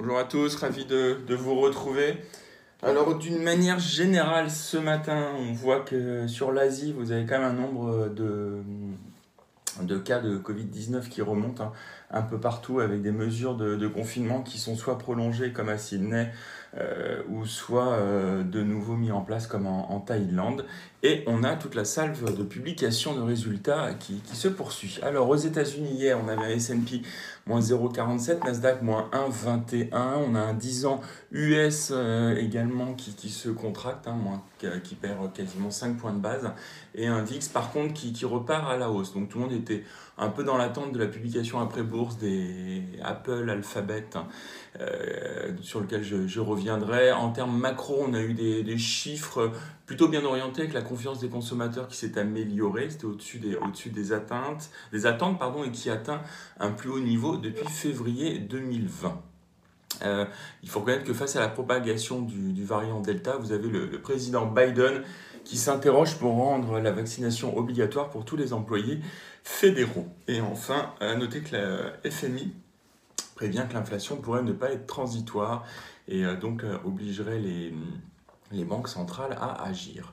Bonjour à tous, ravi de, vous retrouver. Alors d'une manière générale, ce matin, on voit que sur l'Asie, vous avez quand même un nombre de, cas de Covid-19 qui remontent hein, un peu partout avec des mesures de, confinement qui sont soit prolongées comme à Sydney euh, ou soit euh, de nouveau mis en place comme en, Thaïlande. Et on a toute la salve de publication de résultats qui, qui se poursuit. Alors aux États-Unis hier, on avait S&P moins 0,47, Nasdaq moins 1,21, on a un 10 ans US euh, également qui, qui, se contracte, hein, moins, qui perd quasiment 5 points de base, et un VIX par contre qui, qui repart à la hausse. Donc tout le monde était un peu dans l'attente de la publication après des Apple, Alphabet, euh, sur lequel je, reviendrai. En termes macro, on a eu des, chiffres plutôt bien orientés avec la confiance des consommateurs qui s'est améliorée. C'était au-dessus des, au-dessus des attentes, pardon, et qui atteint un plus haut niveau depuis février 2020. Euh, il faut reconnaître que face à la propagation du, du variant Delta, vous avez le, le président Biden qui s'interroge pour rendre la vaccination obligatoire pour tous les employés fédéraux. Et enfin, à noter que la FMI prévient que l'inflation pourrait ne pas être transitoire et donc obligerait les, banques centrales à agir.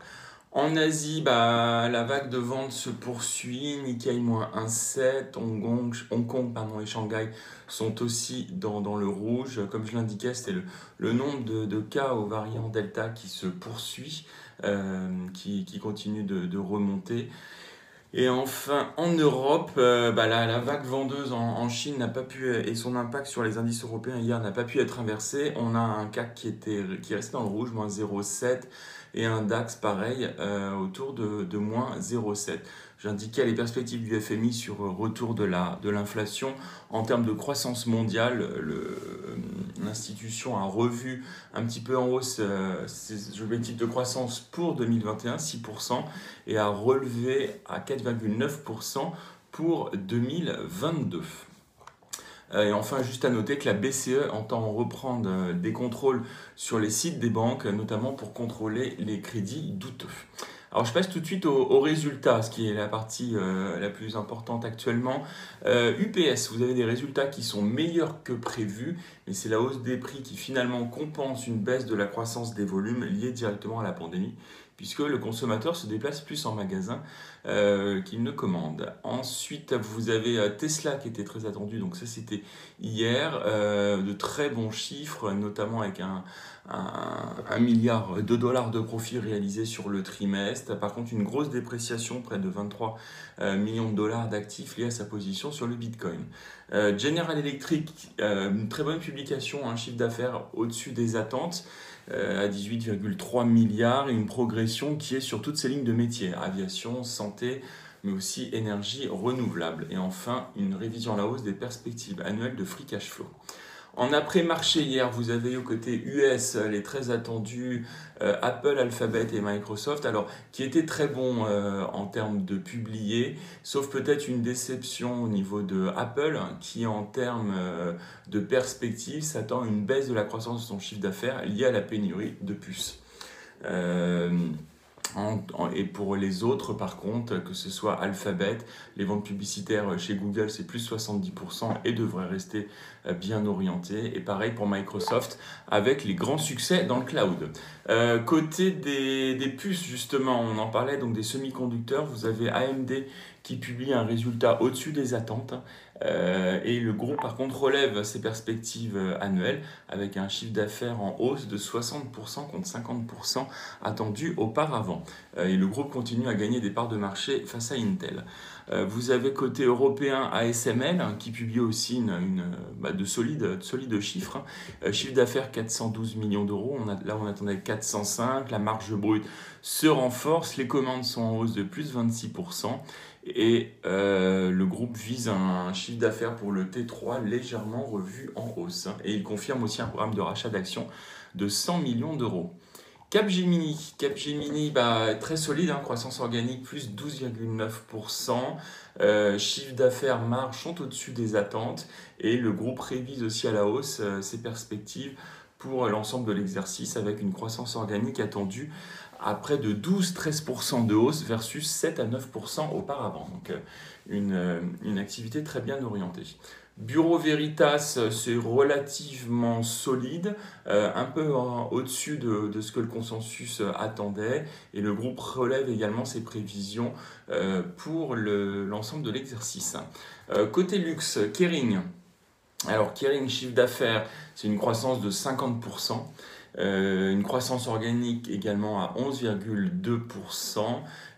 En Asie, bah, la vague de vente se poursuit. Nikkei moins 1,7. Hong Kong, Hong Kong pardon, et Shanghai sont aussi dans, le rouge. Comme je l'indiquais, c'est le, nombre de, de, cas au variant Delta qui se poursuit, euh, qui, qui, continue de, remonter. Et enfin, en Europe, euh, bah, la, vague vendeuse en, Chine n'a pas pu, et son impact sur les indices européens hier n'a pas pu être inversé. On a un CAC qui, était, qui est resté dans le rouge, moins 0,7, et un DAX pareil, euh, autour de, de moins 0,7. J'indiquais les perspectives du FMI sur retour de l'inflation. En termes de croissance mondiale, l'institution a revu un petit peu en hausse euh, ses objectifs de croissance pour 2021, 6%, et a relevé à 4,9% pour 2022. Et enfin, juste à noter que la BCE entend reprendre des contrôles sur les sites des banques, notamment pour contrôler les crédits douteux. Alors je passe tout de suite aux au résultats, ce qui est la partie euh, la plus importante actuellement. Euh, UPS, vous avez des résultats qui sont meilleurs que prévus, mais c'est la hausse des prix qui finalement compense une baisse de la croissance des volumes liée directement à la pandémie puisque le consommateur se déplace plus en magasin euh, qu'il ne commande. Ensuite, vous avez euh, Tesla qui était très attendu, donc ça c'était hier, euh, de très bons chiffres, notamment avec un, milliard de dollars de profit réalisé sur le trimestre. Par contre, une grosse dépréciation, près de 23 euh, millions de dollars d'actifs liés à sa position sur le Bitcoin. General Electric, une très bonne publication, un chiffre d'affaires au-dessus des attentes à 18,3 milliards et une progression qui est sur toutes ces lignes de métier, aviation, santé, mais aussi énergie renouvelable. Et enfin, une révision à la hausse des perspectives annuelles de free cash flow. En après-marché hier, vous avez au côté US les très attendus euh, Apple, Alphabet et Microsoft, alors qui étaient très bons euh, en termes de publier, sauf peut-être une déception au niveau de Apple, qui en termes euh, de perspective s'attend à une baisse de la croissance de son chiffre d'affaires liée à la pénurie de puces. Et pour les autres, par contre, que ce soit Alphabet, les ventes publicitaires chez Google, c'est plus 70% et devraient rester euh, bien orientées. Et pareil pour Microsoft, avec les grands succès dans le cloud. Euh, côté des, puces, justement, on en parlait, donc des semi-conducteurs, vous avez AMD qui publie un résultat au-dessus des attentes. Euh, et le groupe, par contre, relève ses perspectives annuelles avec un chiffre d'affaires en hausse de 60% contre 50% attendu auparavant. Euh, et le groupe continue à gagner des parts de marché face à Intel. Euh, vous avez côté européen ASML hein, qui publie aussi une, bah, de, solides, de solides chiffres. Euh, chiffre d'affaires 412 millions d'euros. Là, on attendait 405. La marge brute se renforce. Les commandes sont en hausse de plus de 26%. Et euh, le groupe vise un chiffre d'affaires pour le T3 légèrement revu en hausse. Et il confirme aussi un programme de rachat d'actions de 100 millions d'euros. Capgemini, Capgemini bah, très solide, hein, croissance organique plus 12,9%, euh, chiffre d'affaires marge sont au-dessus des attentes. Et le groupe révise aussi à la hausse euh, ses perspectives pour l'ensemble de l'exercice avec une croissance organique attendue à près de 12-13% de hausse versus 7 à 9% auparavant. Donc euh, une, euh, une, activité très bien orientée. Bureau Veritas, c'est relativement solide, euh, un peu au-dessus de, ce que le consensus attendait, et le groupe relève également ses prévisions euh, pour l'ensemble de l'exercice. Euh, côté luxe, Kering. Alors Kering, chiffre d'affaires, c'est une croissance de 50%. Euh, une croissance organique également à 11,2%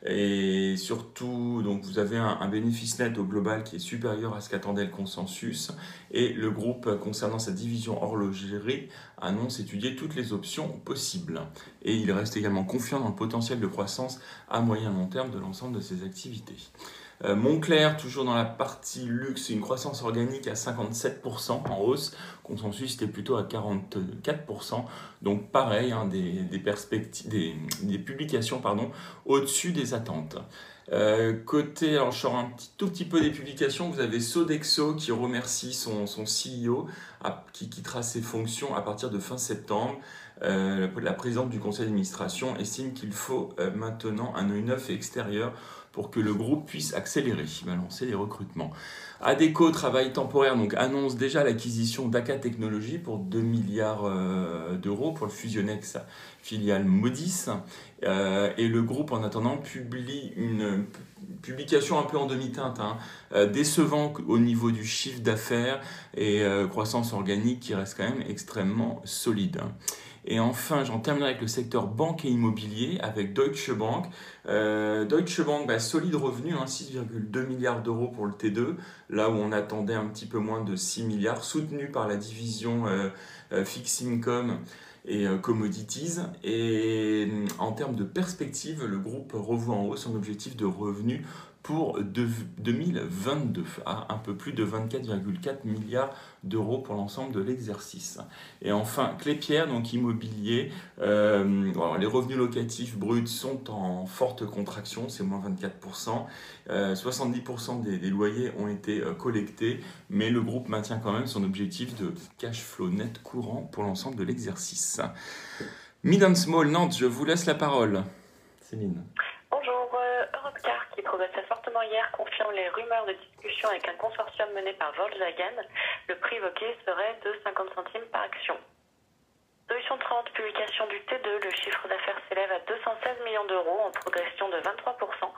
et surtout donc vous avez un, bénéfice net au global qui est supérieur à ce qu'attendait le consensus et le groupe concernant sa division horlogerie annonce étudier toutes les options possibles et il reste également confiant dans le potentiel de croissance à moyen long terme de l'ensemble de ses activités. Euh, Montclair, toujours dans la partie luxe, une croissance organique à 57% en hausse. Consensus était plutôt à 44%. Donc pareil, hein, des, perspectives, des, publications au-dessus des attentes. Euh, côté, alors je un tout petit peu des publications, vous avez Sodexo qui remercie son, CEO qui quittera ses fonctions à partir de fin septembre. Euh, la présidente du conseil d'administration estime qu'il faut maintenant un œil neuf extérieur pour que le groupe puisse accélérer, lancer les recrutements. ADECO, travail temporaire, donc annonce déjà l'acquisition d'ACA Technologies pour 2 milliards euh, d'euros pour le Fusionex filiale Modis. Euh, et le groupe, en attendant, publie une publication un peu en demi-teinte, hein, euh, décevant au niveau du chiffre d'affaires et croissance organique qui reste quand même extrêmement solide. Et enfin, j'en terminerai avec le secteur banque et immobilier avec Deutsche Bank. Euh, Deutsche Bank, bah, solide revenu, 6,2 hein, milliards d'euros pour le T2, là où on attendait un petit peu moins de 6 milliards, soutenu par la division euh, euh, Fixed Income et Commodities. Et en termes de perspective, le groupe revoit en haut son objectif de revenu pour 2022 à un peu plus de 24,4 milliards d'euros pour l'ensemble de l'exercice. Et enfin, Clépierre, donc immobilier, euh, les revenus locatifs bruts sont en forte contraction, c'est moins 24%. 70% euh, des, loyers ont été euh, collectés, mais le groupe maintient quand même son objectif de cash flow net courant pour l'ensemble de l'exercice. Mid and Small Nantes, je vous laisse la parole. Céline. Fortement hier, confirme les rumeurs de discussion avec un consortium mené par Volkswagen. Le prix évoqué serait de 50 centimes par action. Solution 30, publication du T2, le chiffre d'affaires s'élève à 216 millions d'euros en progression de 23%.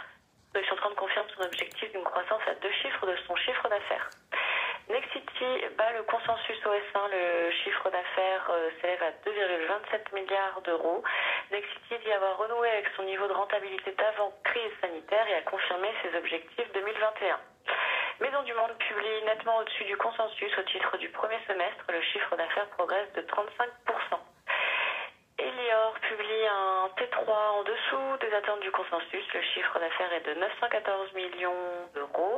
Solution 30 confirme son objectif d'une croissance à deux chiffres de son chiffre d'affaires. Nexity bat le consensus OS1, le chiffre d'affaires euh, s'élève à 2,27 milliards d'euros. Nexity dit avoir renoué avec son niveau de rentabilité d'avant crise sanitaire et a confirmé ses objectifs 2021. Maison du Monde publie nettement au-dessus du consensus au titre du premier semestre. Le chiffre d'affaires progresse de 35%. Elior publie un T3 en dessous des attentes du consensus. Le chiffre d'affaires est de 914 millions d'euros.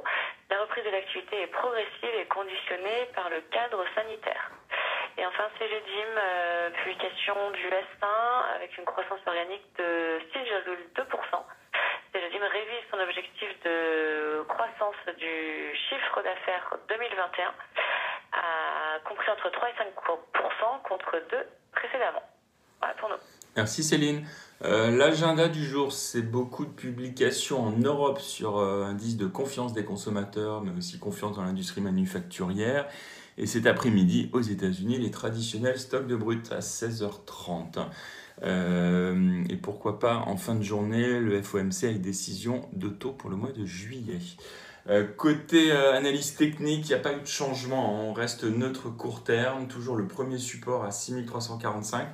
Reprise de l'activité est progressive et conditionnée par le cadre sanitaire. Et enfin, CGDIM, euh, publication du S1 avec une croissance organique de 6,2%. CGDIM révise son objectif de croissance du chiffre d'affaires 2021 à compris entre 3 et 5% contre 2 précédemment. Merci Céline. Euh, l'agenda du jour, c'est beaucoup de publications en Europe sur euh, indice de confiance des consommateurs, mais aussi confiance dans l'industrie manufacturière. Et cet après-midi, aux États-Unis, les traditionnels stocks de brut à 16h30. Euh, et pourquoi pas en fin de journée, le FOMC avec décision de taux pour le mois de juillet. côté analyse technique, il n'y a pas eu de changement. On reste neutre court terme, toujours le premier support à 6345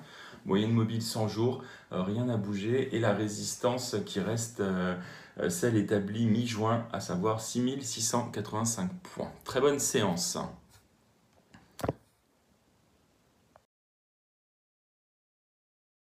moyenne mobile 100 jours, euh, rien n'a bougé, et la résistance qui reste euh, euh, celle établie mi-juin, à savoir 6685 points. Très bonne séance.